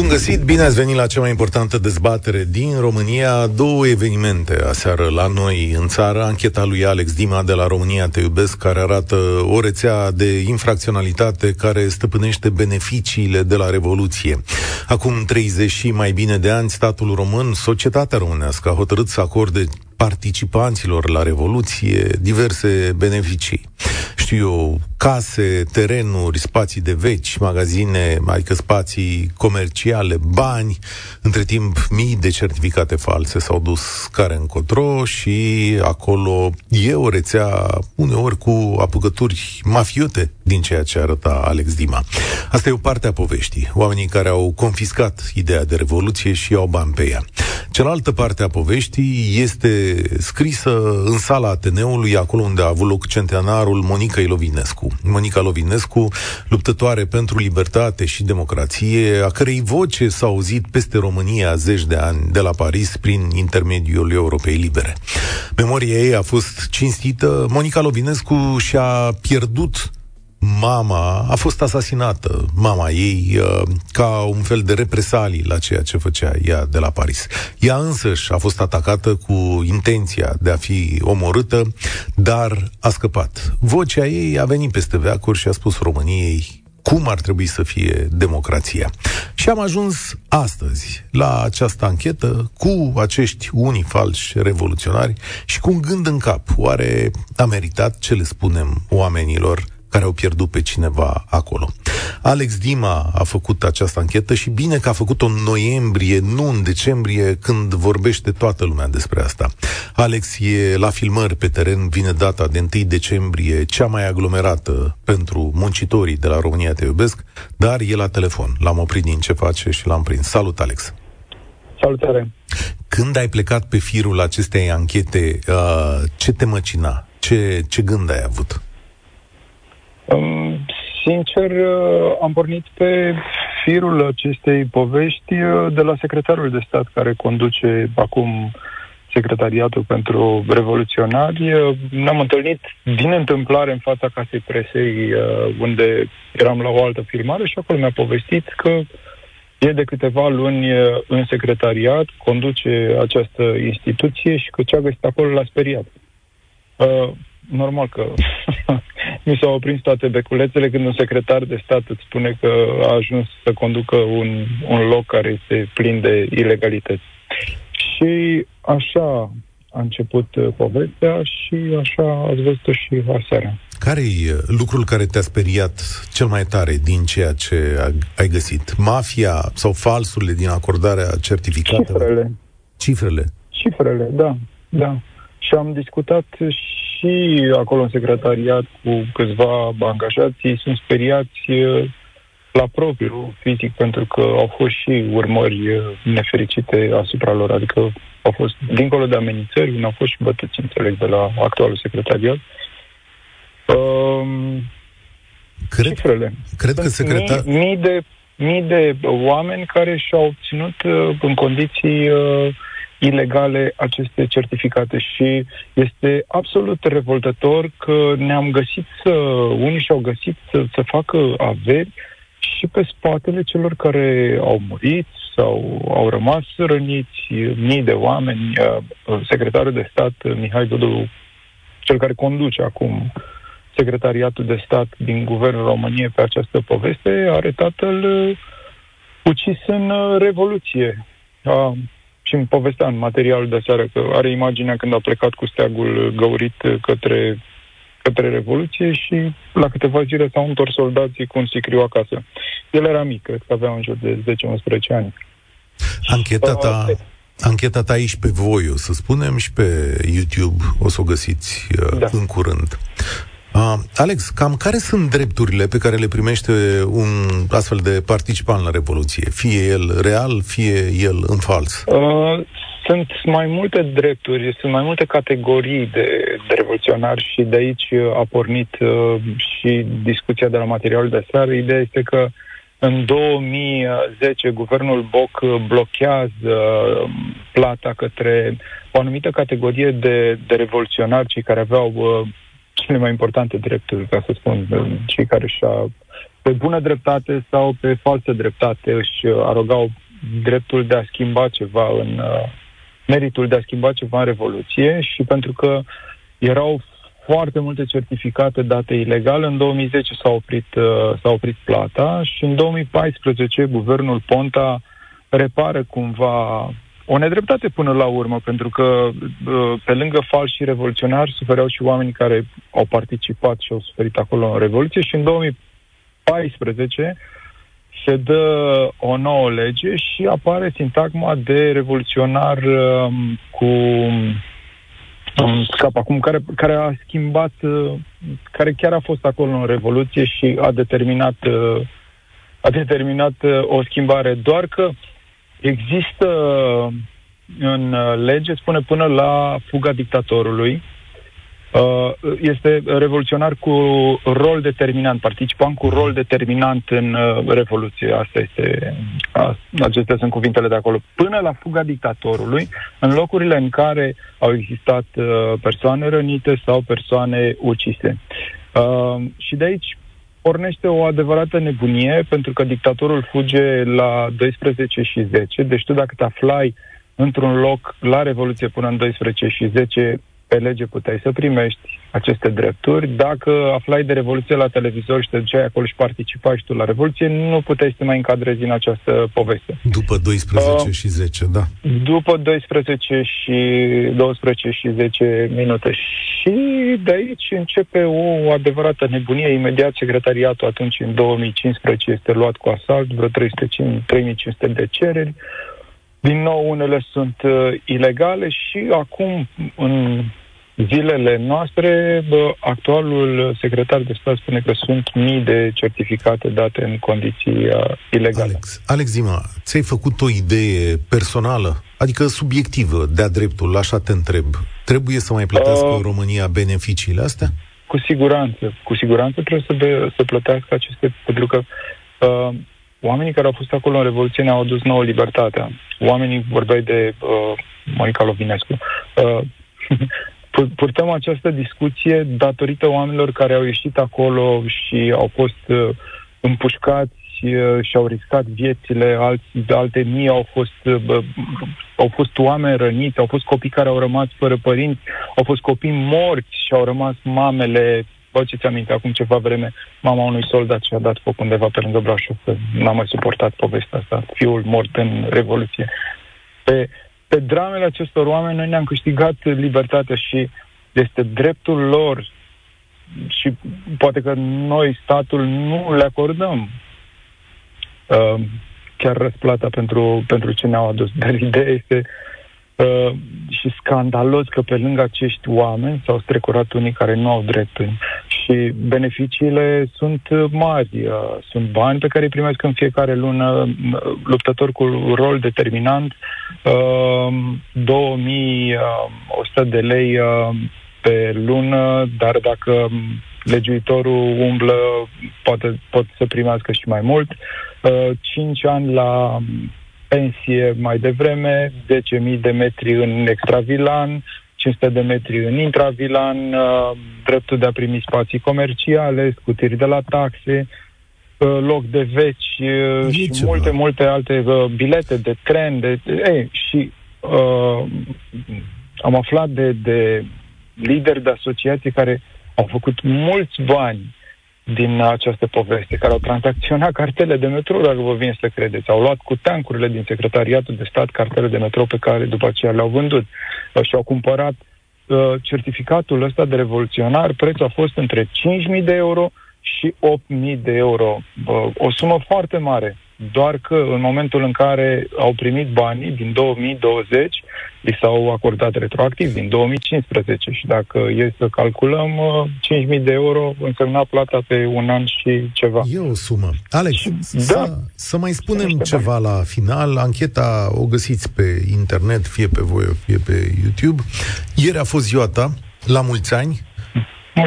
Bun găsit, bine ați venit la cea mai importantă dezbatere din România. Două evenimente aseară la noi în țară. Ancheta lui Alex Dima de la România Te Iubesc, care arată o rețea de infracționalitate care stăpânește beneficiile de la Revoluție. Acum 30 și mai bine de ani, statul român, societatea românească a hotărât să acorde participanților la Revoluție diverse beneficii. Știu eu, case, terenuri, spații de veci, magazine, adică spații comerciale, bani. Între timp, mii de certificate false s-au dus care încotro și acolo e o rețea uneori cu apucături mafiote din ceea ce arăta Alex Dima. Asta e o parte a poveștii. Oamenii care au confiscat ideea de revoluție și au bani pe ea. Cealaltă parte a poveștii este scrisă în sala Ateneului, acolo unde a avut loc centenarul Monica Ilovinescu. Monica Lovinescu, luptătoare pentru libertate și democrație, a cărei voce s-a auzit peste România zeci de ani de la Paris prin intermediul Europei Libere. Memoria ei a fost cinstită. Monica Lovinescu și-a pierdut mama a fost asasinată, mama ei, uh, ca un fel de represalii la ceea ce făcea ea de la Paris. Ea însăși a fost atacată cu intenția de a fi omorâtă, dar a scăpat. Vocea ei a venit peste veacuri și a spus României cum ar trebui să fie democrația. Și am ajuns astăzi la această anchetă cu acești unii falși revoluționari și cu un gând în cap. Oare a meritat ce le spunem oamenilor care au pierdut pe cineva acolo. Alex Dima a făcut această anchetă și bine că a făcut-o în noiembrie, nu în decembrie, când vorbește toată lumea despre asta. Alex e la filmări pe teren, vine data de 1 decembrie, cea mai aglomerată pentru muncitorii de la România Te Iubesc, dar e la telefon. L-am oprit din ce face și l-am prins. Salut, Alex! Salutare! Când ai plecat pe firul acestei anchete, uh, ce te măcina? Ce, ce gând ai avut? Sincer, uh, am pornit pe firul acestei povești uh, de la secretarul de stat care conduce acum secretariatul pentru revoluționari. Uh, ne-am întâlnit din întâmplare în fața casei presei unde eram la o altă firmare și acolo mi-a povestit că e de câteva luni în secretariat, conduce această instituție și că ce a găsit acolo l-a speriat. Normal că mi s-au oprins toate beculețele când un secretar de stat îți spune că a ajuns să conducă un, un loc care este plin de ilegalități. Și așa a început uh, povestea și așa ați văzut și aseară. Care e lucrul care te-a speriat cel mai tare din ceea ce ai găsit? Mafia sau falsurile din acordarea certificatelor? Cifrele. Cifrele? Cifrele, da, da. Și am discutat și acolo în secretariat cu câțiva angajați, sunt speriați la propriu, fizic, pentru că au fost și urmări nefericite asupra lor, adică au fost, dincolo de amenințări, au fost și bătuți, înțeleg, de la actualul secretariat. Um, cred, cifrele. Cred că secretar... Mii, mii, de, mii de oameni care și-au obținut în condiții uh, ilegale aceste certificate și este absolut revoltător că ne-am găsit să, unii și-au găsit să, să facă averi și pe spatele celor care au murit sau au rămas răniți, mii de oameni. Uh, secretarul de stat, Mihai Dudu, cel care conduce acum secretariatul de stat din Guvernul României pe această poveste, are tatăl uh, ucis în uh, Revoluție. A și îmi povestea în materialul de seară că are imaginea când a plecat cu steagul găurit către, către Revoluție și la câteva zile s-au întors soldații cu un sicriu acasă. El era mic, cred că avea în jur de 10-11 ani. Ancheta ta, ancheta ta aici pe voi, o să spunem, și pe YouTube o să o găsiți uh, da. în curând. Uh, Alex, cam care sunt drepturile pe care le primește un astfel de participant la Revoluție? Fie el real, fie el în fals? Uh, sunt mai multe drepturi, sunt mai multe categorii de, de revoluționari și de aici a pornit uh, și discuția de la materialul de seară. Ideea este că În 2010, guvernul Boc blochează plata către o anumită categorie de, de revoluționari, cei care aveau uh, cele mai importante drepturi, ca să spun, cei care și-a, pe bună dreptate sau pe falsă dreptate își arogau dreptul de a schimba ceva în uh, meritul de a schimba ceva în Revoluție și pentru că erau foarte multe certificate date ilegal. În 2010 s-a oprit, uh, s-a oprit plata și în 2014 guvernul Ponta repară cumva o nedreptate până la urmă, pentru că uh, pe lângă falși revoluționari sufereau și oameni care au participat și au suferit acolo în Revoluție și în 2014 se dă o nouă lege și apare sintagma de revoluționar um, cu um, scap acum, care, care a schimbat, uh, care chiar a fost acolo în Revoluție și a determinat, uh, a determinat uh, o schimbare. Doar că există în lege, spune până la fuga dictatorului, Uh, este revoluționar cu rol determinant, participant cu rol determinant în uh, Revoluție. Asta este, acestea sunt cuvintele de acolo. Până la fuga dictatorului, în locurile în care au existat uh, persoane rănite sau persoane ucise. Și de aici pornește o adevărată nebunie, pentru că dictatorul fuge la 12 și 10, deci tu dacă te aflai într-un loc la Revoluție până în 12 și 10, pe lege puteai să primești aceste drepturi. Dacă aflai de Revoluție la televizor și te duceai acolo și participai și tu la Revoluție, nu puteai să te mai încadrezi în această poveste. După 12 uh, și 10, da. După 12 și 12 și 10 minute. Și de aici începe o adevărată nebunie. Imediat secretariatul atunci, în 2015, este luat cu asalt, vreo 300, 3500 de cereri. Din nou, unele sunt uh, ilegale și acum, în zilele noastre, bă, actualul secretar de stat spune că sunt mii de certificate date în condiții uh, ilegale. Alex, Alex Zima, ți-ai făcut o idee personală, adică subiectivă, de-a dreptul, așa te întreb. Trebuie să mai plătească uh, România beneficiile astea? Cu siguranță, cu siguranță trebuie să, de, să plătească aceste, pentru că uh, oamenii care au fost acolo în Revoluție ne-au adus nouă libertatea. Oamenii, vorbeai de uh, Monica Lovinescu, uh, purtăm această discuție datorită oamenilor care au ieșit acolo și au fost uh, împușcați uh, și au riscat viețile, alți, alte mii au fost, uh, au fost oameni răniți, au fost copii care au rămas fără părinți, au fost copii morți și au rămas mamele. Vă ce aminte, acum ceva vreme, mama unui soldat și-a dat foc undeva pe lângă Brașov, că n-am mai suportat povestea asta, fiul mort în Revoluție. Pe, pe dramele acestor oameni noi ne-am câștigat libertatea și este dreptul lor și poate că noi, statul, nu le acordăm uh, chiar răsplata pentru, pentru ce ne-au adus. Dar ideea este uh, și scandalos că pe lângă acești oameni s-au strecurat unii care nu au drepturi. Și beneficiile sunt mari. Uh, sunt bani pe care îi primesc în fiecare lună luptători cu rol determinant, uh, 2100 de lei uh, pe lună, dar dacă legiuitorul umblă, poate pot să primească și mai mult. Uh, 5 ani la pensie mai devreme, 10.000 de metri în extravilan, 500 de metri în intravilan, uh, dreptul de a primi spații comerciale, scutiri de la taxe, uh, loc de veci uh, și ceva. multe, multe alte uh, bilete de tren. De, ei, și uh, am aflat de, de lideri de asociații care au făcut mulți bani din această poveste, care au tranzacționat cartele de metrou, dacă vă vin să credeți. Au luat cu tancurile din Secretariatul de Stat cartele de metrou pe care după aceea le-au vândut uh, și au cumpărat uh, certificatul ăsta de revoluționar. Prețul a fost între 5.000 de euro și 8.000 de euro. Uh, o sumă foarte mare doar că în momentul în care au primit banii din 2020, li s-au acordat retroactiv din 2015 și dacă e să calculăm, 5.000 uh, de euro însemna plata pe un an și ceva. E o sumă. Alex, și, să, da, să mai spunem ceva bani. la final. Ancheta o găsiți pe internet, fie pe voi, fie pe YouTube. Ieri a fost ziua ta, la mulți ani.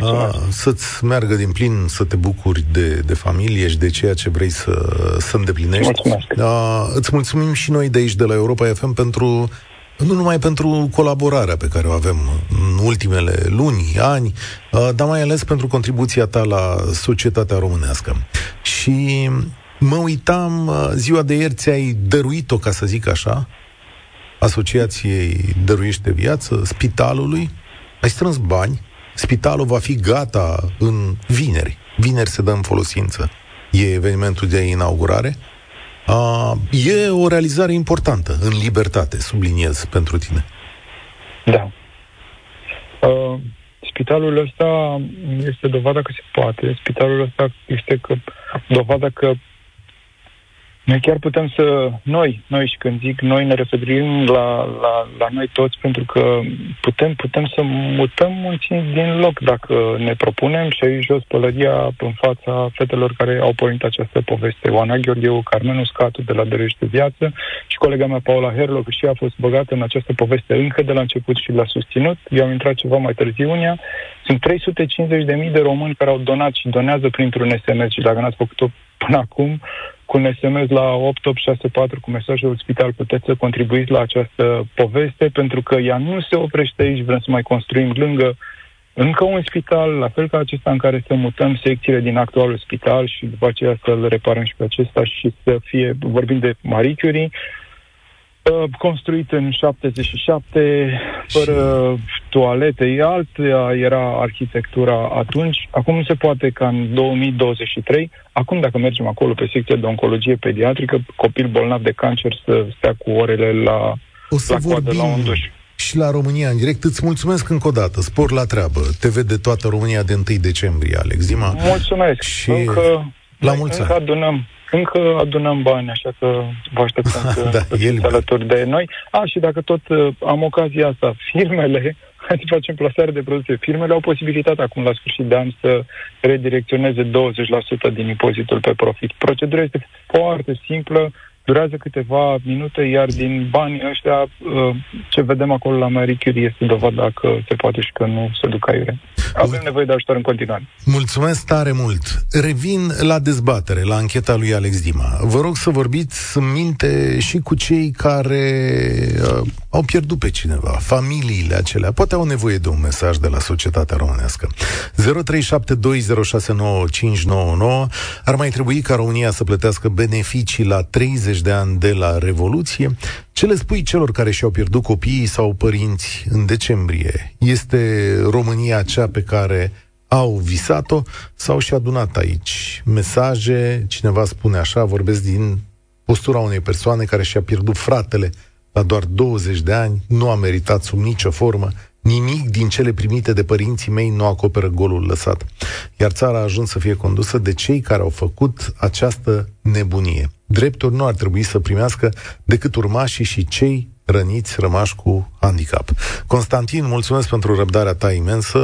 A, să-ți meargă din plin, să te bucuri de, de familie și de ceea ce vrei să, să îndeplinești. A, îți mulțumim și noi de aici, de la Europa FM, pentru nu numai pentru colaborarea pe care o avem în ultimele luni, ani, dar mai ales pentru contribuția ta la societatea românească. Și mă uitam, ziua de ieri ți-ai dăruit-o, ca să zic așa, Asociației Dăruiește Viață, spitalului, ai strâns bani, spitalul va fi gata în vineri. Vineri se dă în folosință. E evenimentul de inaugurare. A, e o realizare importantă în libertate, subliniez pentru tine. Da. Uh, spitalul ăsta este dovada că se poate. Spitalul ăsta este că, dovada că noi chiar putem să, noi, noi și când zic noi, ne referim la, la, la noi toți, pentru că putem, putem să mutăm munții din loc dacă ne propunem și aici jos pălăria în fața fetelor care au pornit această poveste. Oana Gheorgheu, Carmen Uscatu de la Dărește Viață și colega mea Paula Herlo, că și ea a fost băgată în această poveste încă de la început și l-a susținut. Eu am intrat ceva mai târziu în ea. Sunt 350.000 de români care au donat și donează printr-un SMS și dacă n-ați făcut-o până acum, cu un SMS la 8864 cu mesajul spital puteți să contribuiți la această poveste, pentru că ea nu se oprește aici, vrem să mai construim lângă încă un spital, la fel ca acesta în care să mutăm secțiile din actualul spital și după aceea să-l reparăm și pe acesta și să fie, vorbim de Marie Curie, Uh, construit în 77, fără toalete, altă era arhitectura atunci. Acum nu se poate ca în 2023. Acum, dacă mergem acolo pe secția de oncologie pediatrică, copil bolnav de cancer să stea cu orele la, o să la coadă la un duș și la România în direct. Îți mulțumesc încă o dată. Spor la treabă. Te vede toată România de 1 decembrie, Alex Dima. Mulțumesc. Și încă, la mulți încă adunăm încă adunăm bani, așa că vă așteptăm da, să fiți alături de noi. A, și dacă tot uh, am ocazia asta, firmele, hai să facem plasare de produse, firmele au posibilitatea acum la sfârșit de an să redirecționeze 20% din impozitul pe profit. Procedura este foarte simplă, durează câteva minute, iar din banii ăștia, uh, ce vedem acolo la Marie Curie este dovada că se poate și că nu se duc aiure. Avem nevoie de ajutor în continuare. Mulțumesc tare mult. Revin la dezbatere, la ancheta lui Alex Dima. Vă rog să vorbiți în minte și cu cei care uh, au pierdut pe cineva, familiile acelea. Poate au nevoie de un mesaj de la societatea românească. 0372069599 ar mai trebui ca România să plătească beneficii la 30 de ani de la Revoluție. Ce le spui celor care și-au pierdut copiii sau părinți în decembrie? Este România cea pe care au visat-o sau și adunat aici mesaje? Cineva spune așa, vorbesc din postura unei persoane care și-a pierdut fratele la doar 20 de ani, nu a meritat sub nicio formă, nimic din cele primite de părinții mei nu acoperă golul lăsat. Iar țara a ajuns să fie condusă de cei care au făcut această nebunie. Drepturi nu ar trebui să primească decât urmașii și cei răniți rămași cu handicap. Constantin, mulțumesc pentru răbdarea ta imensă.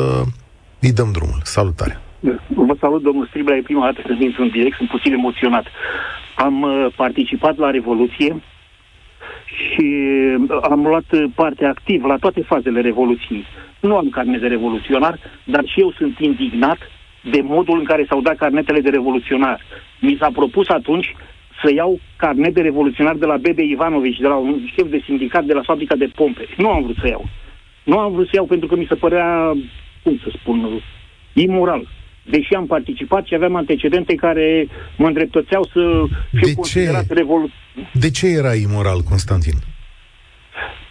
Îi dăm drumul. Salutare! Vă salut, domnul Striblea. E prima dată când intru în direct. Sunt puțin emoționat. Am uh, participat la Revoluție și uh, am luat parte activ la toate fazele Revoluției. Nu am carnet de revoluționar, dar și eu sunt indignat de modul în care s-au dat carnetele de revoluționar. Mi s-a propus atunci să iau carnet de revoluționar de la Bebe Ivanovici, de la un șef de sindicat de la fabrica de pompe. Nu am vrut să iau. Nu am vrut să iau pentru că mi se părea, cum să spun, imoral. Deși am participat și aveam antecedente care mă îndreptățeau să fiu de considerat revoluționar. De ce era imoral, Constantin?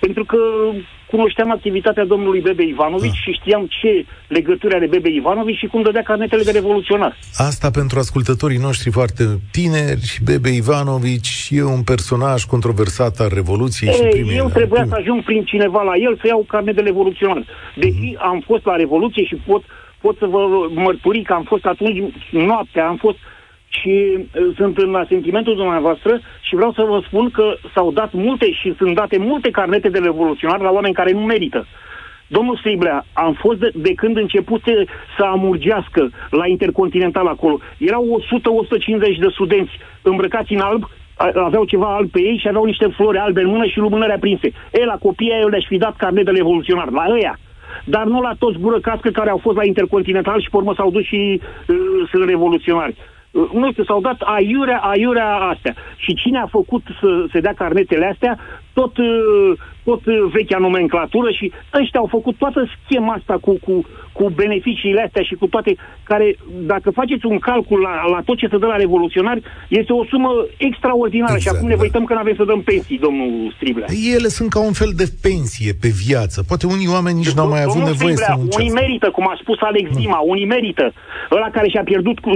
Pentru că cunoșteam activitatea domnului Bebe Ivanovici ah. și știam ce legături are Bebe Ivanovici și cum dădea carnetele de revoluționar. Asta pentru ascultătorii noștri foarte tineri, Bebe Ivanovici e un personaj controversat al Revoluției Ei, și primei... Eu trebuia prime. să ajung prin cineva la el să iau carnet de revoluționar. Deși mm-hmm. am fost la Revoluție și pot, pot să vă mărturi că am fost atunci noaptea, am fost și uh, sunt în sentimentul dumneavoastră și vreau să vă spun că s-au dat multe și sunt date multe carnete de revoluționar la oameni care nu merită. Domnul Striblea, am fost de, de când începute să amurgească la Intercontinental acolo. Erau 100-150 de studenți îmbrăcați în alb, aveau ceva alb pe ei și aveau niște flori albe în mână și lumânări aprinse. Ei, la copiii eu le-aș fi dat carnet de revoluționar, la ăia. dar nu la toți gură cască care au fost la Intercontinental și pe urmă s-au dus și uh, sunt revoluționari. Uh, nu știu, s-au dat aiurea, aiurea astea. Și cine a făcut să se dea carnetele astea, tot, uh, tot uh, vechea nomenclatură și ăștia au făcut toată schema asta cu, cu, cu beneficiile astea și cu toate, care, dacă faceți un calcul la, la tot ce se dă la revoluționari, este o sumă extraordinară exact, și acum ne da. uităm că nu avem să dăm pensii, domnul Striblea. Ele sunt ca un fel de pensie pe viață. Poate unii oameni nici nu au mai avut nevoie Striblea, să muncească. Unii merită, cum a spus Alex Dima, unii merită. Ăla care și-a pierdut uh,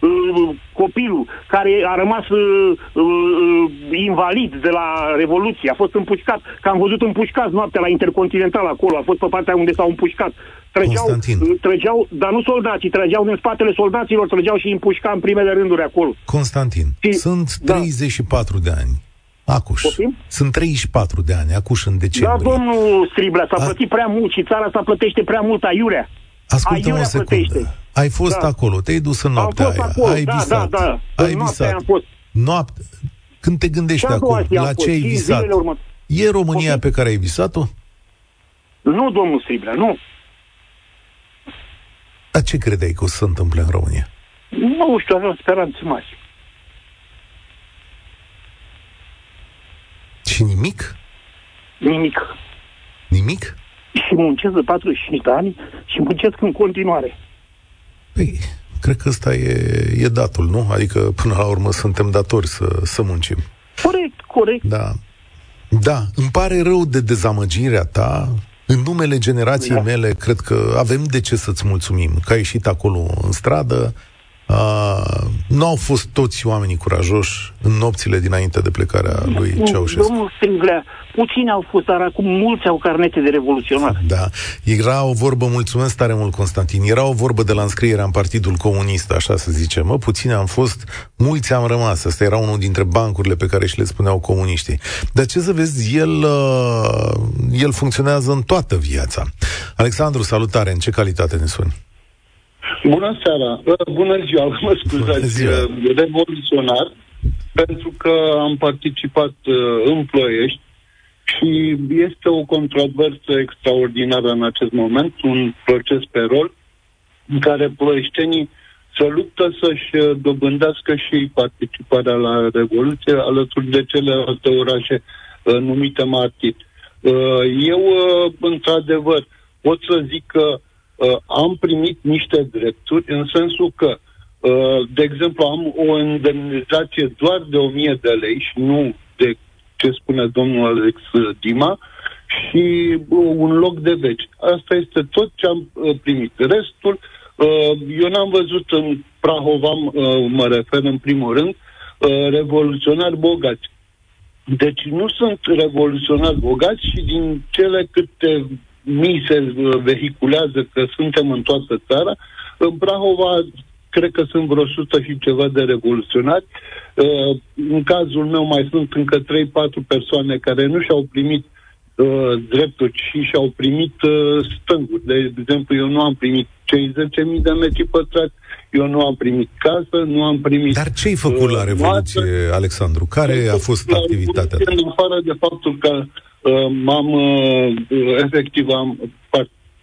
uh, copilul, care a rămas uh, uh, invalid de la Revoluție, a fost împușcat, că am văzut împușcat noaptea la Intercontinental acolo, a fost pe partea unde s-au împușcat. Trăgeau, trăgeau, dar nu soldații, trăgeau din spatele soldaților, trăgeau și împușca în primele rânduri acolo. Constantin, și, sunt 34 da. de ani. Acuș. Poftim? Sunt 34 de ani, acuș în decembrie. Da, domnul Striblea, s-a A... plătit prea mult și țara s-a plătește prea mult aiurea. Ascultă o secundă. Plătește. Ai fost da. acolo, te-ai dus în noaptea am fost aia, acolo, ai da, visat, da, da. ai visat. Am fost. Noapte. Când te gândești acum, la ce ai visat? E România okay. pe care ai visat-o? Nu, domnul Striblea, nu. Dar ce credeai că o să se întâmple în România? Nu știu, aveam speranțe mari. Și nimic? Nimic. Nimic? Și muncesc de 45 de ani și muncesc în continuare. Păi, cred că ăsta e, e datul, nu? Adică, până la urmă, suntem datori să, să muncim. Corect, corect. Da. Da, îmi pare rău de dezamăgirea ta. În numele generației da. mele, cred că avem de ce să-ți mulțumim că ai ieșit acolo în stradă. Uh, nu au fost toți oamenii curajoși în nopțile dinainte de plecarea lui Ceaușescu. Domnul Stringlea, puțini au fost, dar acum mulți au carnete de revoluționar. Da. Era o vorbă, mulțumesc tare mult, Constantin, era o vorbă de la înscrierea în Partidul Comunist, așa să zicem. Mă, puțini am fost, mulți am rămas. Asta era unul dintre bancurile pe care și le spuneau comuniștii. Dar ce să vezi, el, uh, el funcționează în toată viața. Alexandru, salutare, în ce calitate ne suni? Bună seara, uh, bună ziua, mă scuzați, ziua. Uh, revoluționar, pentru că am participat în Ploiești și este o controversă extraordinară în acest moment, un proces pe rol, în care ploieștenii se luptă să-și uh, dobândească și participarea la Revoluție alături de celelalte orașe uh, numite martiri. Uh, eu, uh, într-adevăr, pot să zic că uh, am primit niște drepturi în sensul că, uh, de exemplu, am o indemnizație doar de 1000 de lei și nu de ce spune domnul Alex Dima, și uh, un loc de veci. Asta este tot ce am uh, primit. Restul, uh, eu n-am văzut în Prahova, uh, mă refer în primul rând, uh, revoluționari bogați. Deci nu sunt revoluționari bogați și din cele câte mii se uh, vehiculează că suntem în toată țara, în Prahova cred că sunt vreo 100 și ceva de revoluționari. Uh, în cazul meu mai sunt încă 3-4 persoane care nu și-au primit uh, drepturi și și-au primit uh, stânguri. De exemplu, eu nu am primit cei 10.000 de metri pătrați, eu nu am primit casă, nu am primit... Dar ce ai făcut uh, la Revoluție, masă. Alexandru? Care a fost activitatea ta? În afară de faptul că uh, m-am, uh, efectiv, am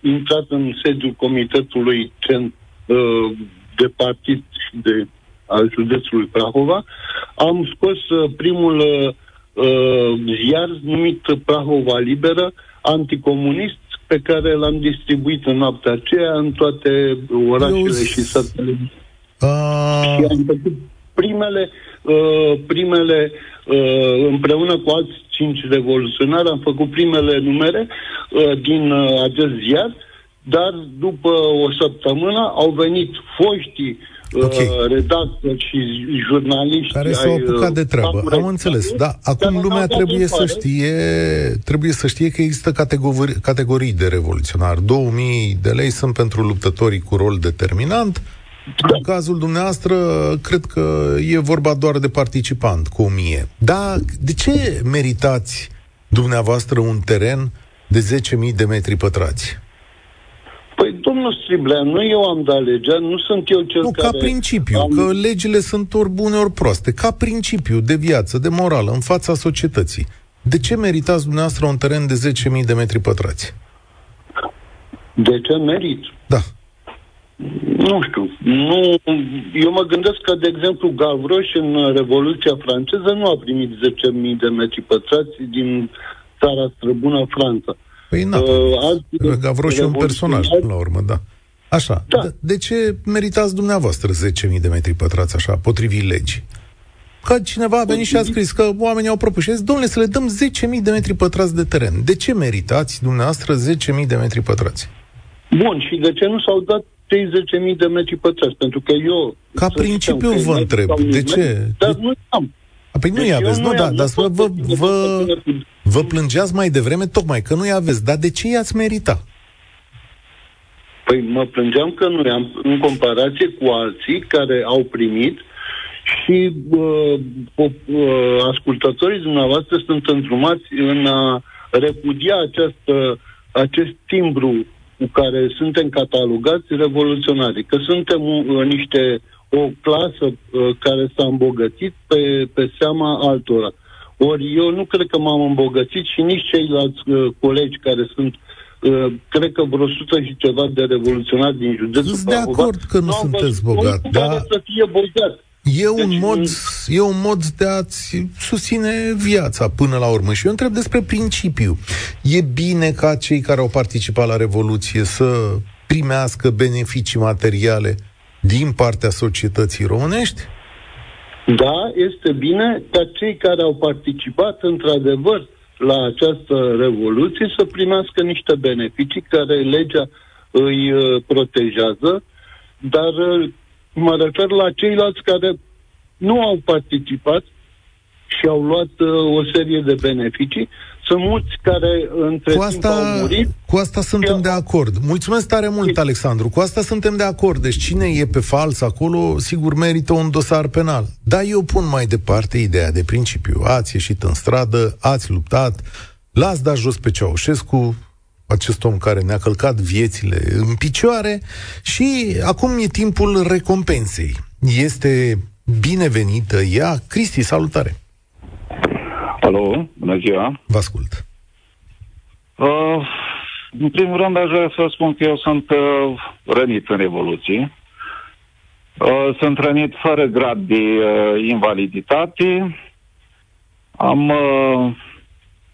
intrat în sediul Comitetului Cent, uh, de partid și de al județului Prahova, am scos uh, primul uh, uh, ziar numit Prahova Liberă, anticomunist, pe care l-am distribuit în noaptea aceea în toate orașele Eu... și satele. A... Și am făcut primele, uh, primele uh, împreună cu alți cinci revoluționari, am făcut primele numere uh, din uh, acest ziar dar după o săptămână au venit foștii okay. uh, redactori și jurnaliști care s-au apucat de treabă. Am înțeles, da. Acum lumea trebuie să știe trebuie să știe că există categorii, categorii de revoluționari. 2000 de lei sunt pentru luptătorii cu rol determinant. Da. În cazul dumneavoastră, cred că e vorba doar de participant cu 1000. Da, de ce meritați dumneavoastră un teren de 10.000 de metri pătrați? Păi, domnul Striblea, nu eu am dat legea, nu sunt eu cel nu, care... ca principiu, am... că legile sunt ori bune, ori proaste. Ca principiu de viață, de morală, în fața societății. De ce meritați dumneavoastră un teren de 10.000 de metri pătrați? De ce merit? Da. Nu știu. Nu, eu mă gândesc că, de exemplu, Gavroș în Revoluția franceză nu a primit 10.000 de metri pătrați din țara străbună Franța. Păi nu. Uh, Gavroș e un personaj, la urmă, da. Așa. Da. De, de ce meritați dumneavoastră 10.000 de metri pătrați așa, potrivit legii? Că cineva a venit și a scris că oamenii au propus și a zis, domnule, să le dăm 10.000 de metri pătrați de teren. De ce meritați dumneavoastră 10.000 de metri pătrați? Bun, și de ce nu s-au dat 30.000 de metri pătrați? Pentru că eu... Ca principiu vă întreb, de ce? Dar nu am. Păi nu-i deci aveți, nu, da, dar vă, vă, vă, vă plângeați mai devreme tocmai că nu-i aveți, dar de ce i-ați merita? Păi mă plângeam că nu i-am, în comparație cu alții care au primit și uh, uh, ascultătorii dumneavoastră sunt îndrumați în a repudia această, acest timbru cu care suntem catalogați revoluționari, că suntem uh, niște o clasă uh, care s-a îmbogățit pe, pe seama altora. Ori eu nu cred că m-am îmbogățit și nici ceilalți uh, colegi care sunt uh, cred că vreo sută și ceva de revoluționari din județul Sunt de acord că nu sunteți bogat, dar... să fie bogat. E un, deci, mod, e un mod de a-ți susține viața până la urmă. Și eu întreb despre principiu. E bine ca cei care au participat la Revoluție să primească beneficii materiale din partea societății românești? Da, este bine ca cei care au participat într-adevăr la această revoluție să primească niște beneficii care legea îi uh, protejează, dar uh, mă refer la ceilalți care nu au participat și au luat uh, o serie de beneficii. Sunt mulți care între cu asta, timp au murit. Cu asta suntem de acord. Mulțumesc tare mult, Alexandru. Cu asta suntem de acord. Deci cine e pe fals acolo, sigur merită un dosar penal. Dar eu pun mai departe ideea de principiu. Ați ieșit în stradă, ați luptat, l-ați dat jos pe Ceaușescu, acest om care ne-a călcat viețile în picioare și acum e timpul recompensei. Este binevenită ea. Cristi, salutare! Alo, bună ziua! Vă ascult! Uh, în primul rând, aș vrea să spun că eu sunt uh, rănit în Revoluție. Uh, sunt rănit fără grad de uh, invaliditate. Am uh,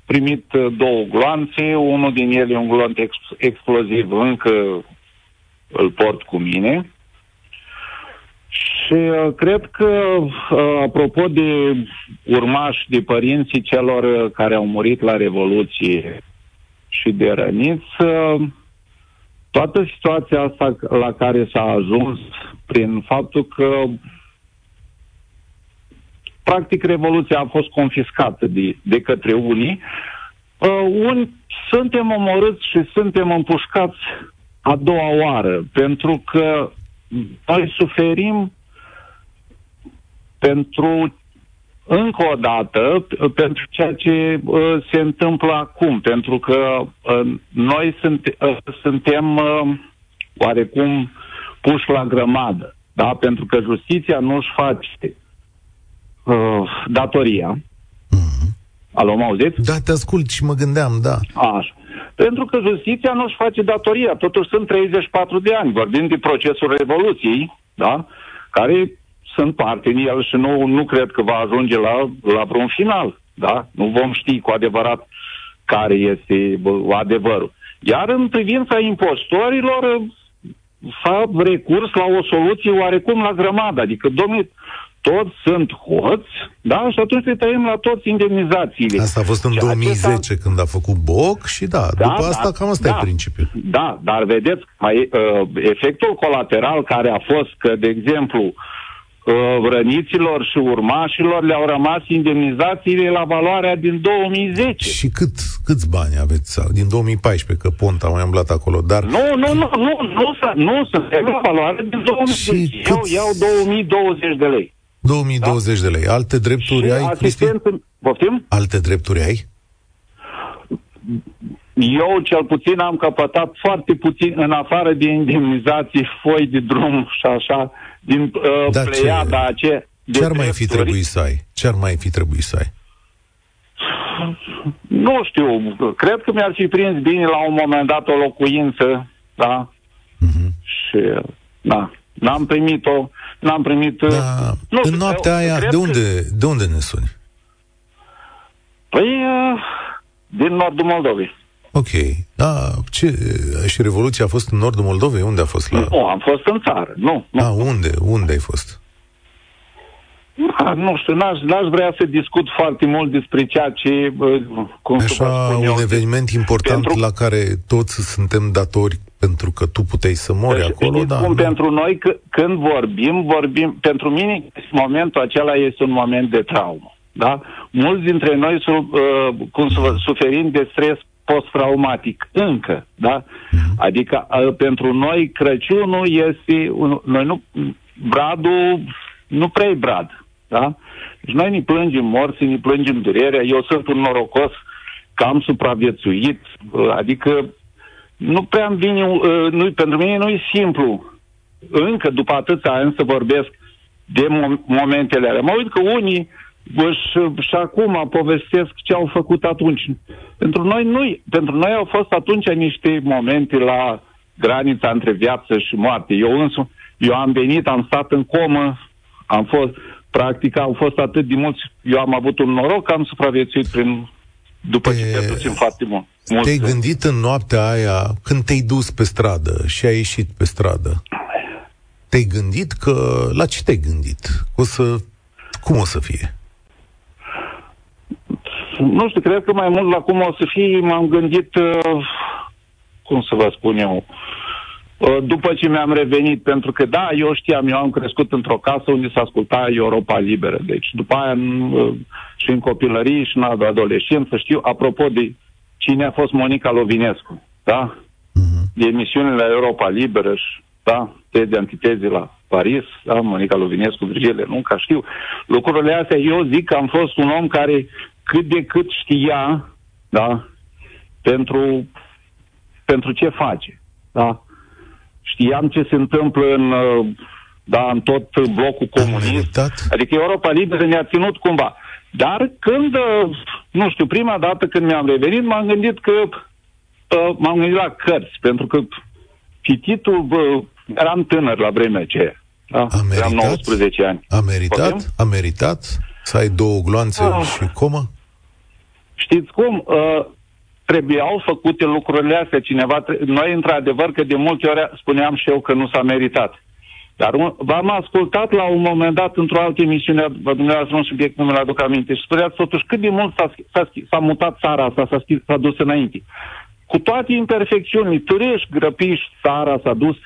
primit uh, două gloanțe, unul din ele un gloanț ex- exploziv, încă îl port cu mine. Și uh, cred că, uh, apropo de urmași, de părinții celor uh, care au murit la Revoluție și de răniți, uh, toată situația asta la care s-a ajuns prin faptul că practic Revoluția a fost confiscată de, de către unii, uh, un, suntem omorâți și suntem împușcați a doua oară, pentru că noi suferim pentru încă o dată pentru ceea ce uh, se întâmplă acum, pentru că uh, noi sunt, uh, suntem uh, oarecum puși la grămadă, da? pentru că justiția nu își face uh, datoria. Mm-hmm. Alo, mă auziți? Da, te ascult și mă gândeam, da. Așa. Pentru că justiția nu își face datoria. Totuși sunt 34 de ani. Vorbim de procesul Revoluției, da? care sunt parte în el și nu, nu cred că va ajunge la, la vreun final. Da? Nu vom ști cu adevărat care este adevărul. Iar în privința impostorilor, s-a recurs la o soluție oarecum la grămadă. Adică, domnule, toți sunt hoți, da? Și atunci le tăiem la toți indemnizațiile. Asta a fost în și 2010 acesta... când a făcut Boc și da, da după da, asta cam asta da, e principiul. Da, dar vedeți, mai, uh, efectul colateral care a fost că, de exemplu, uh, răniților și urmașilor le-au rămas indemnizațiile la valoarea din 2010. Și cât, câți bani aveți? Din 2014, că Ponta mai umblat acolo, dar... Nu, nu, nu, nu, nu, nu, nu suntem la valoare din 2010. Și Eu cât... iau 2020 de lei. 2020 da? de lei. Alte drepturi și ai, Cristi? Poftim? Alte drepturi ai? Eu, cel puțin, am căpătat foarte puțin, în afară de indemnizații, foi de drum și așa, din uh, da, pleiada ce, ce, ce ar mai fi trebuit să ai? Ce ar mai fi trebuit să ai? Nu știu, cred că mi-ar fi prins bine la un moment dat o locuință da? Uh-huh. Și, da, n-am primit-o, n-am primit... Da, nu, în noaptea aia, de unde, că... de unde ne suni? Păi, uh, din nordul Moldovei. Ok. Da, ce, și Revoluția a fost în nordul Moldovei? Unde a fost? La... Nu, am fost în țară. Nu. nu. A, unde? Unde ai fost? Da, nu știu, n-aș, n-aș vrea să discut foarte mult despre ceea ce... Cum Așa, un eu, eveniment important pentru... la care toți suntem datori pentru că tu puteai să mori deci, acolo, da. Cum pentru noi, c- când vorbim, vorbim... Pentru mine, momentul acela este un moment de traumă. Da? Mulți dintre noi sunt, uh, cum să suferim de stres post-traumatic, încă, da? Uh-huh. Adică, uh, pentru noi, Crăciunul este... Un, noi nu... Bradul nu prea e brad, da? Deci noi ne plângem morții, ne plângem durerea. Eu sunt un norocos că am supraviețuit, uh, adică nu prea îmi vine, uh, nu, pentru mine nu e simplu, încă după atâția ani să vorbesc de mo- momentele alea. Mă uit că unii și, și acum povestesc ce au făcut atunci. Pentru noi nu, pentru noi au fost atunci niște momente la granița între viață și moarte. Eu însumi, eu am venit, am stat în comă, am fost, practic, au fost atât de mulți, eu am avut un noroc că am supraviețuit prin, după te, ce pierduțim foarte mult. Te-ai gândit în noaptea aia, când te-ai dus pe stradă și ai ieșit pe stradă, te-ai gândit că, la ce te-ai gândit? O să, cum o să fie? Nu știu, cred că mai mult la cum o să fie, m-am gândit, uh, cum să vă spun eu, uh, după ce mi-am revenit, pentru că da, eu știam, eu am crescut într-o casă unde se asculta Europa Liberă. Deci după aia uh, și în copilărie și în adolescență știu, apropo de cine a fost Monica Lovinescu, da? Uh-huh. De emisiunile Europa Liberă și, da, de antiteze la Paris, da, Monica Lovinescu, Virgile, nu, ca știu. Lucrurile astea, eu zic că am fost un om care cât de cât știa, da, pentru, pentru ce face, da. Știam ce se întâmplă în, da, în tot blocul comunist. Adică Europa Liberă ne-a ținut cumva. Dar când, nu știu, prima dată când mi-am revenit, m-am gândit că uh, m-am gândit la cărți, pentru că cititul, uh, eram tânăr la vremea aceea. Da? A meritat? Eram 19 ani. A meritat? A meritat să ai două gloanțe uh. și comă? Știți cum? Uh, trebuiau făcute lucrurile astea. Cineva, noi, într-adevăr, că de multe ori spuneam și eu că nu s-a meritat. Dar v-am ascultat la un moment dat într-o altă emisiune, vă dumneavoastră un subiect, nu mi-l aduc aminte, și spuneați totuși cât de mult s-a, s-a, s-a mutat țara asta, s-a, s-a dus înainte. Cu toate imperfecțiunile, târâși, grăpiși, țara s-a dus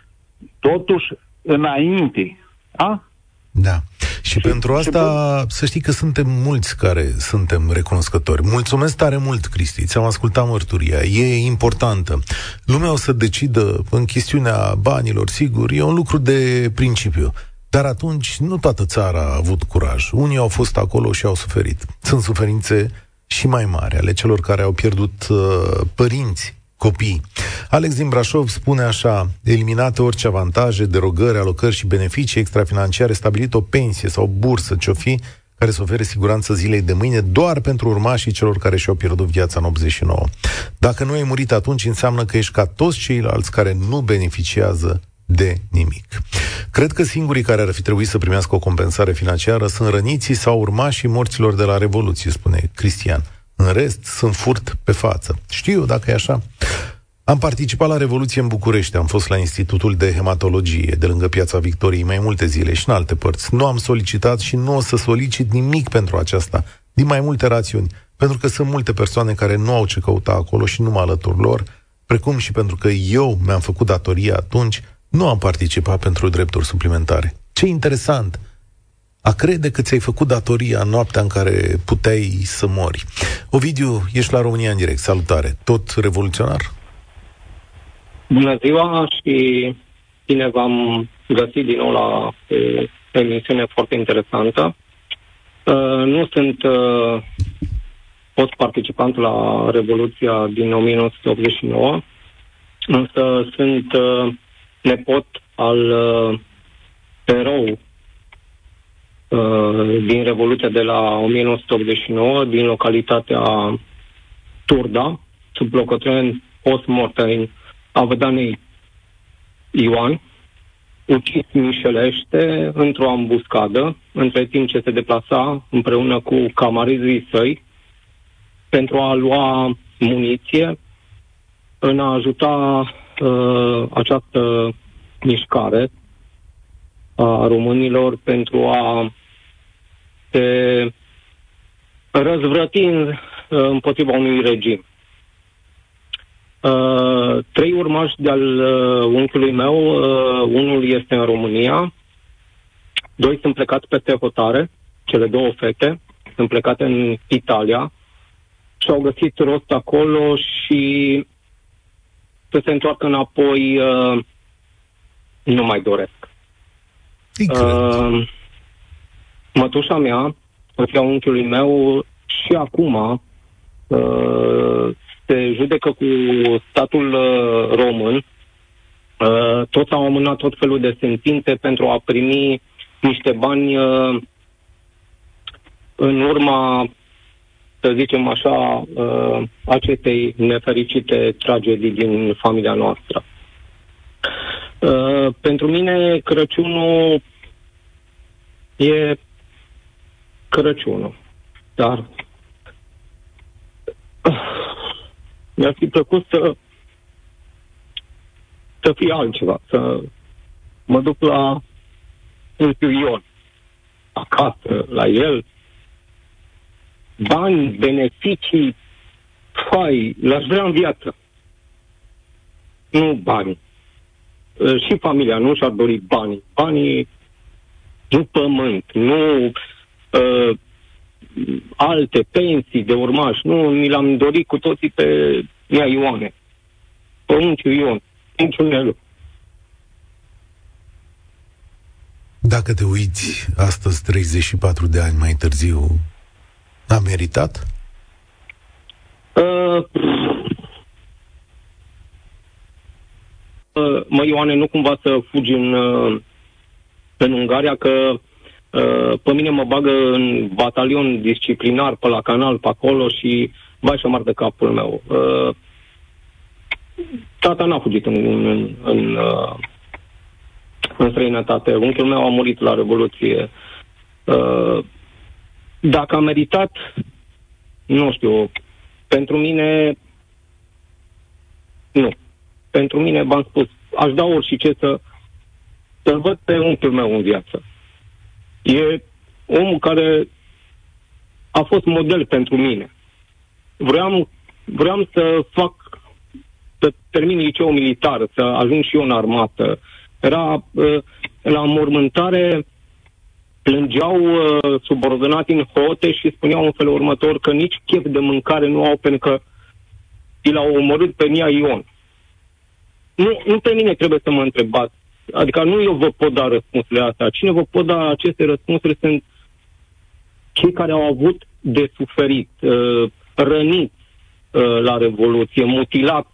totuși înainte. A? Da. Și, și pentru asta, și să știi că suntem mulți care suntem recunoscători. Mulțumesc tare mult, Cristi, ți-am ascultat mărturia. E importantă. Lumea o să decidă în chestiunea banilor, sigur, e un lucru de principiu. Dar atunci nu toată țara a avut curaj. Unii au fost acolo și au suferit. Sunt suferințe și mai mari ale celor care au pierdut uh, părinți, copii. Alex din Brașov spune așa, eliminate orice avantaje, derogări, alocări și beneficii extrafinanciare, stabilit o pensie sau bursă, ce-o fi, care să ofere siguranță zilei de mâine doar pentru urmașii celor care și-au pierdut viața în 89. Dacă nu ai murit atunci, înseamnă că ești ca toți ceilalți care nu beneficiază de nimic. Cred că singurii care ar fi trebuit să primească o compensare financiară sunt răniții sau urmașii morților de la Revoluție, spune Cristian. În rest, sunt furt pe față. Știu dacă e așa. Am participat la Revoluție în București, am fost la Institutul de Hematologie, de lângă Piața Victoriei, mai multe zile și în alte părți. Nu am solicitat și nu o să solicit nimic pentru aceasta, din mai multe rațiuni, pentru că sunt multe persoane care nu au ce căuta acolo și nu mă alătur lor, precum și pentru că eu mi-am făcut datoria atunci, nu am participat pentru drepturi suplimentare. Ce interesant! A crede că ți-ai făcut datoria în noaptea în care puteai să mori. Ovidiu, ești la România în direct. Salutare. Tot revoluționar? Bună ziua și bine v-am găsit din nou la o emisiune foarte interesantă. Uh, nu sunt uh, fost participant la Revoluția din 1989, însă sunt uh, nepot al uh, erou Uh, din Revoluția de la 1989, din localitatea Turda, sub locotenent post-mortem a Vădanei. Ioan, ucis mișelește într-o ambuscadă, între timp ce se deplasa împreună cu camarizii săi pentru a lua muniție în a ajuta uh, această mișcare a românilor pentru a se răzvrăti uh, împotriva unui regim. Uh, trei urmași de-al uh, unchiului meu, uh, unul este în România, doi sunt plecați peste hotare, cele două fete, sunt plecate în Italia și au găsit rost acolo și să se întoarcă înapoi uh, nu mai doresc. Uh, mătușa mea, soția unchiului meu, și acum uh, se judecă cu statul uh, român. Uh, toți au amânat tot felul de sentințe pentru a primi niște bani uh, în urma, să zicem așa, uh, acestei nefericite tragedii din familia noastră. Uh, pentru mine Crăciunul e Crăciunul. Dar mi-ar fi plăcut să să fie altceva, să mă duc la un Ion, acasă, la el, bani, beneficii, fai, l-aș vrea în viață. Nu bani. Și familia nu și-ar dori banii. Banii, nu pământ, nu uh, alte pensii de urmași. Nu, mi l-am dorit cu toții pe Ia Ioane. Părunchiul Ion, Părunchiul Nelu. Dacă te uiți astăzi, 34 de ani mai târziu, a meritat? Uh, uh, mă, Ioane, nu cumva să fugi în, uh, în Ungaria, că Uh, pe mine mă bagă în batalion disciplinar pe la canal, pe acolo și vai și de capul meu. Uh, tata n-a fugit în, în, în, uh, în străinătate. Unchiul meu a murit la Revoluție. Dacă a meritat, nu știu, pentru mine, nu. Pentru mine, v-am spus, aș da orice să, să-l văd pe unchiul meu în viață. E omul care a fost model pentru mine. Vreau, vreau să fac, să termin liceul militar, să ajung și eu în armată. Era uh, la mormântare, plângeau uh, subordonați în hote și spuneau în felul următor că nici chef de mâncare nu au pentru că i l-au omorât pe Nia Ion. Nu, nu pe mine trebuie să mă întrebați Adică nu eu vă pot da răspunsurile astea. Cine vă pot da aceste răspunsuri sunt cei care au avut de suferit, uh, răniți uh, la Revoluție, mutilați,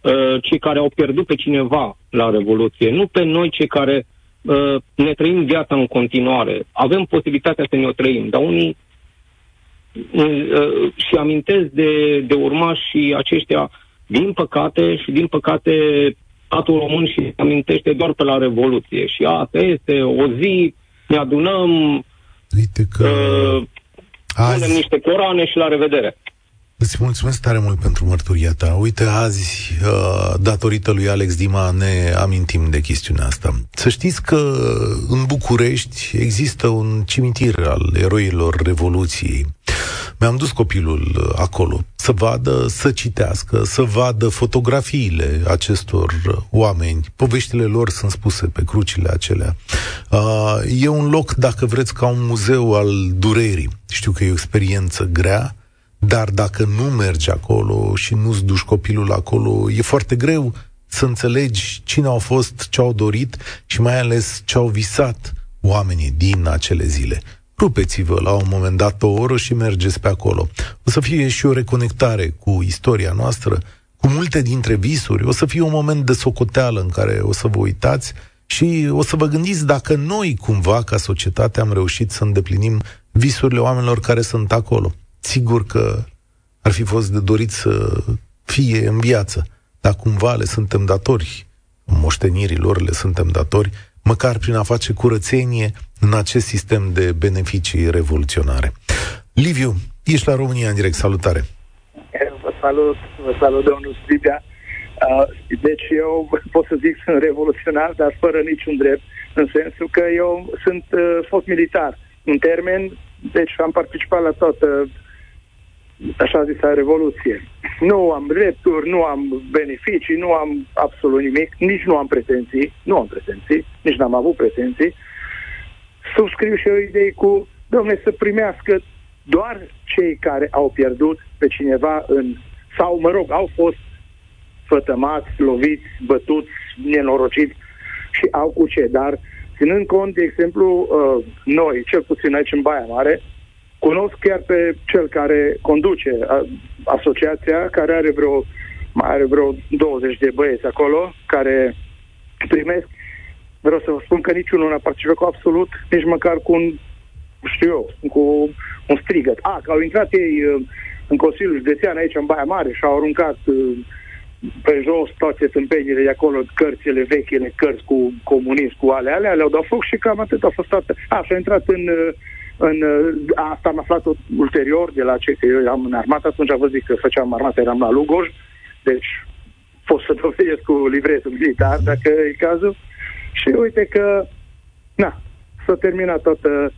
uh, cei care au pierdut pe cineva la Revoluție, nu pe noi cei care uh, ne trăim viața în continuare. Avem posibilitatea să ne o trăim, dar unii uh, uh, și amintesc de, de urmași aceștia, din păcate și din păcate statul român și amintește doar pe la Revoluție. Și asta este o zi, ne adunăm, Uite că uh, azi... punem niște coroane și la revedere. Îți mulțumesc tare mult pentru mărturia ta. Uite, azi, uh, datorită lui Alex Dima, ne amintim de chestiunea asta. Să știți că în București există un cimitir al eroilor Revoluției. Mi-am dus copilul acolo să vadă, să citească, să vadă fotografiile acestor oameni. Poveștile lor sunt spuse pe crucile acelea. Uh, e un loc, dacă vreți, ca un muzeu al durerii. Știu că e o experiență grea, dar dacă nu mergi acolo și nu-ți duci copilul acolo, e foarte greu să înțelegi cine au fost, ce au dorit și mai ales ce au visat oamenii din acele zile. Rupeți-vă la un moment dat o oră și mergeți pe acolo. O să fie și o reconectare cu istoria noastră, cu multe dintre visuri. O să fie un moment de socoteală în care o să vă uitați și o să vă gândiți dacă noi, cumva, ca societate, am reușit să îndeplinim visurile oamenilor care sunt acolo. Sigur că ar fi fost de dorit să fie în viață, dar cumva le suntem datori moștenirilor, le suntem datori, măcar prin a face curățenie în acest sistem de beneficii revoluționare. Liviu, ești la România în direct, salutare! Vă salut, vă salut, domnul Stribia. Uh, deci eu pot să zic sunt revoluționar, dar fără niciun drept, în sensul că eu sunt uh, fost militar. În termen, deci am participat la toată așa zisă revoluție. Nu am drepturi, nu am beneficii, nu am absolut nimic, nici nu am pretenții, nu am pretenții, nici n-am avut pretenții. Subscriu și o idee cu, domne, să primească doar cei care au pierdut pe cineva în, sau, mă rog, au fost fătămați, loviți, bătuți, nenorociți și au cu ce. Dar, ținând cont, de exemplu, uh, noi, cel puțin aici în Baia Mare, cunosc chiar pe cel care conduce asociația, care are vreo, mai are vreo 20 de băieți acolo, care primesc, vreau să vă spun că niciunul n-a participat cu absolut, nici măcar cu un, știu eu, cu un strigăt. A, că au intrat ei uh, în Consiliul Județean aici în Baia Mare și au aruncat uh, pe jos toate tâmpenile de acolo, cărțile vechile, cărți cu comunism, cu ale alea, le-au dat foc și cam atât a fost toată. A, și a intrat în, în asta am aflat ulterior de la ce că eu am în armată, atunci am văzut că făceam armată, eram la Lugoj, deci pot să dovedesc cu livretul militar, dacă e cazul. Și uite că, na, s-a terminat toată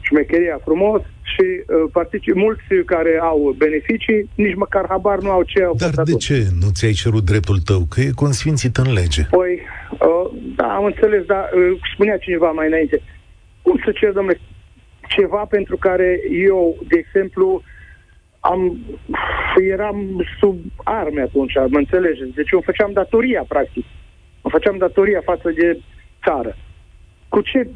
șmecheria frumos și uh, particip mulți care au beneficii, nici măcar habar nu au ce au Dar de atunci. ce nu ți-ai cerut dreptul tău? Că e consfințit în lege. Păi, uh, da, am înțeles, dar uh, spunea cineva mai înainte, cum să cer, domnule, ceva pentru care eu, de exemplu, am, eram sub arme atunci, mă înțelegeți? Deci eu făceam datoria, practic. Mă făceam datoria față de țară cu ce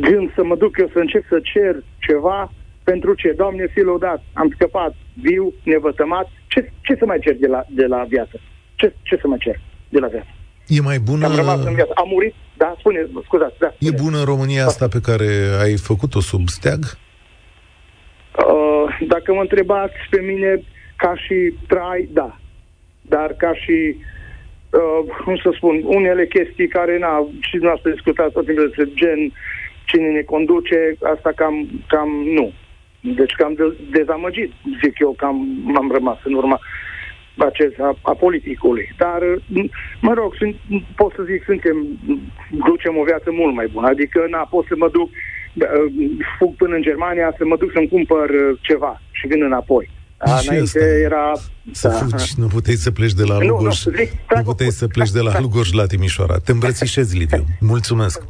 gând să mă duc eu să încep să cer ceva pentru ce? Doamne, fi lăudat, am scăpat viu, nevătămat, ce, ce să mai cer de la, de la viață? Ce, ce să mai cer de la viață? E mai bună... Am rămas în viață. Am murit? Da, spune, scuzați. Da, spune. E bună România asta pe care ai făcut-o sub steag? Uh, dacă mă întrebați pe mine ca și trai, da. Dar ca și uh, cum să spun, unele chestii care, na, și dumneavoastră discutat tot timpul despre gen, cine ne conduce, asta cam, cam nu. Deci cam de, dezamăgit, zic eu, cam m-am rămas în urma acest, a, a politicului. Dar, mă rog, sunt, pot să zic, suntem, ducem o viață mult mai bună. Adică, na, pot să mă duc, uh, fug până în Germania, să mă duc să-mi cumpăr uh, ceva și vin înapoi. A, înainte era... Să da. fugi, nu puteai să pleci de la Lugoj. Nu, nu, nu puteai să pleci de la Lugoj la Timișoara. Te îmbrățișezi, Liviu. Mulțumesc.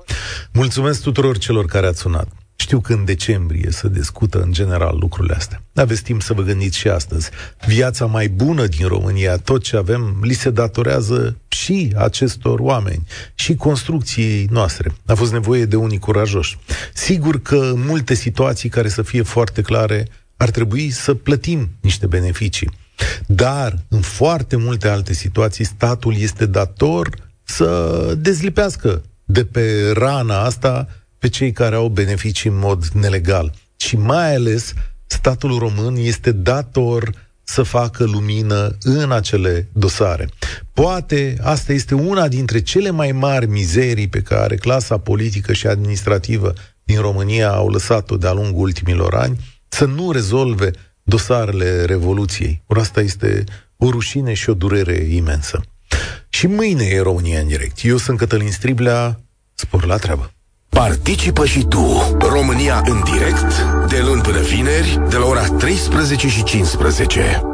Mulțumesc tuturor celor care ați sunat. Știu că în decembrie se discută în general lucrurile astea. Aveți timp să vă gândiți și astăzi. Viața mai bună din România, tot ce avem, li se datorează și acestor oameni și construcției noastre. A fost nevoie de unii curajoși. Sigur că în multe situații care să fie foarte clare, ar trebui să plătim niște beneficii. Dar, în foarte multe alte situații, statul este dator să dezlipească de pe rana asta pe cei care au beneficii în mod nelegal. Și mai ales, statul român este dator să facă lumină în acele dosare. Poate asta este una dintre cele mai mari mizerii pe care clasa politică și administrativă din România au lăsat-o de-a lungul ultimilor ani, să nu rezolve dosarele Revoluției. Or asta este o rușine și o durere imensă. Și mâine e România în direct. Eu sunt Cătălin Striblea, spor la treabă. Participă și tu, România în direct, de luni până vineri, de la ora 13 și 15.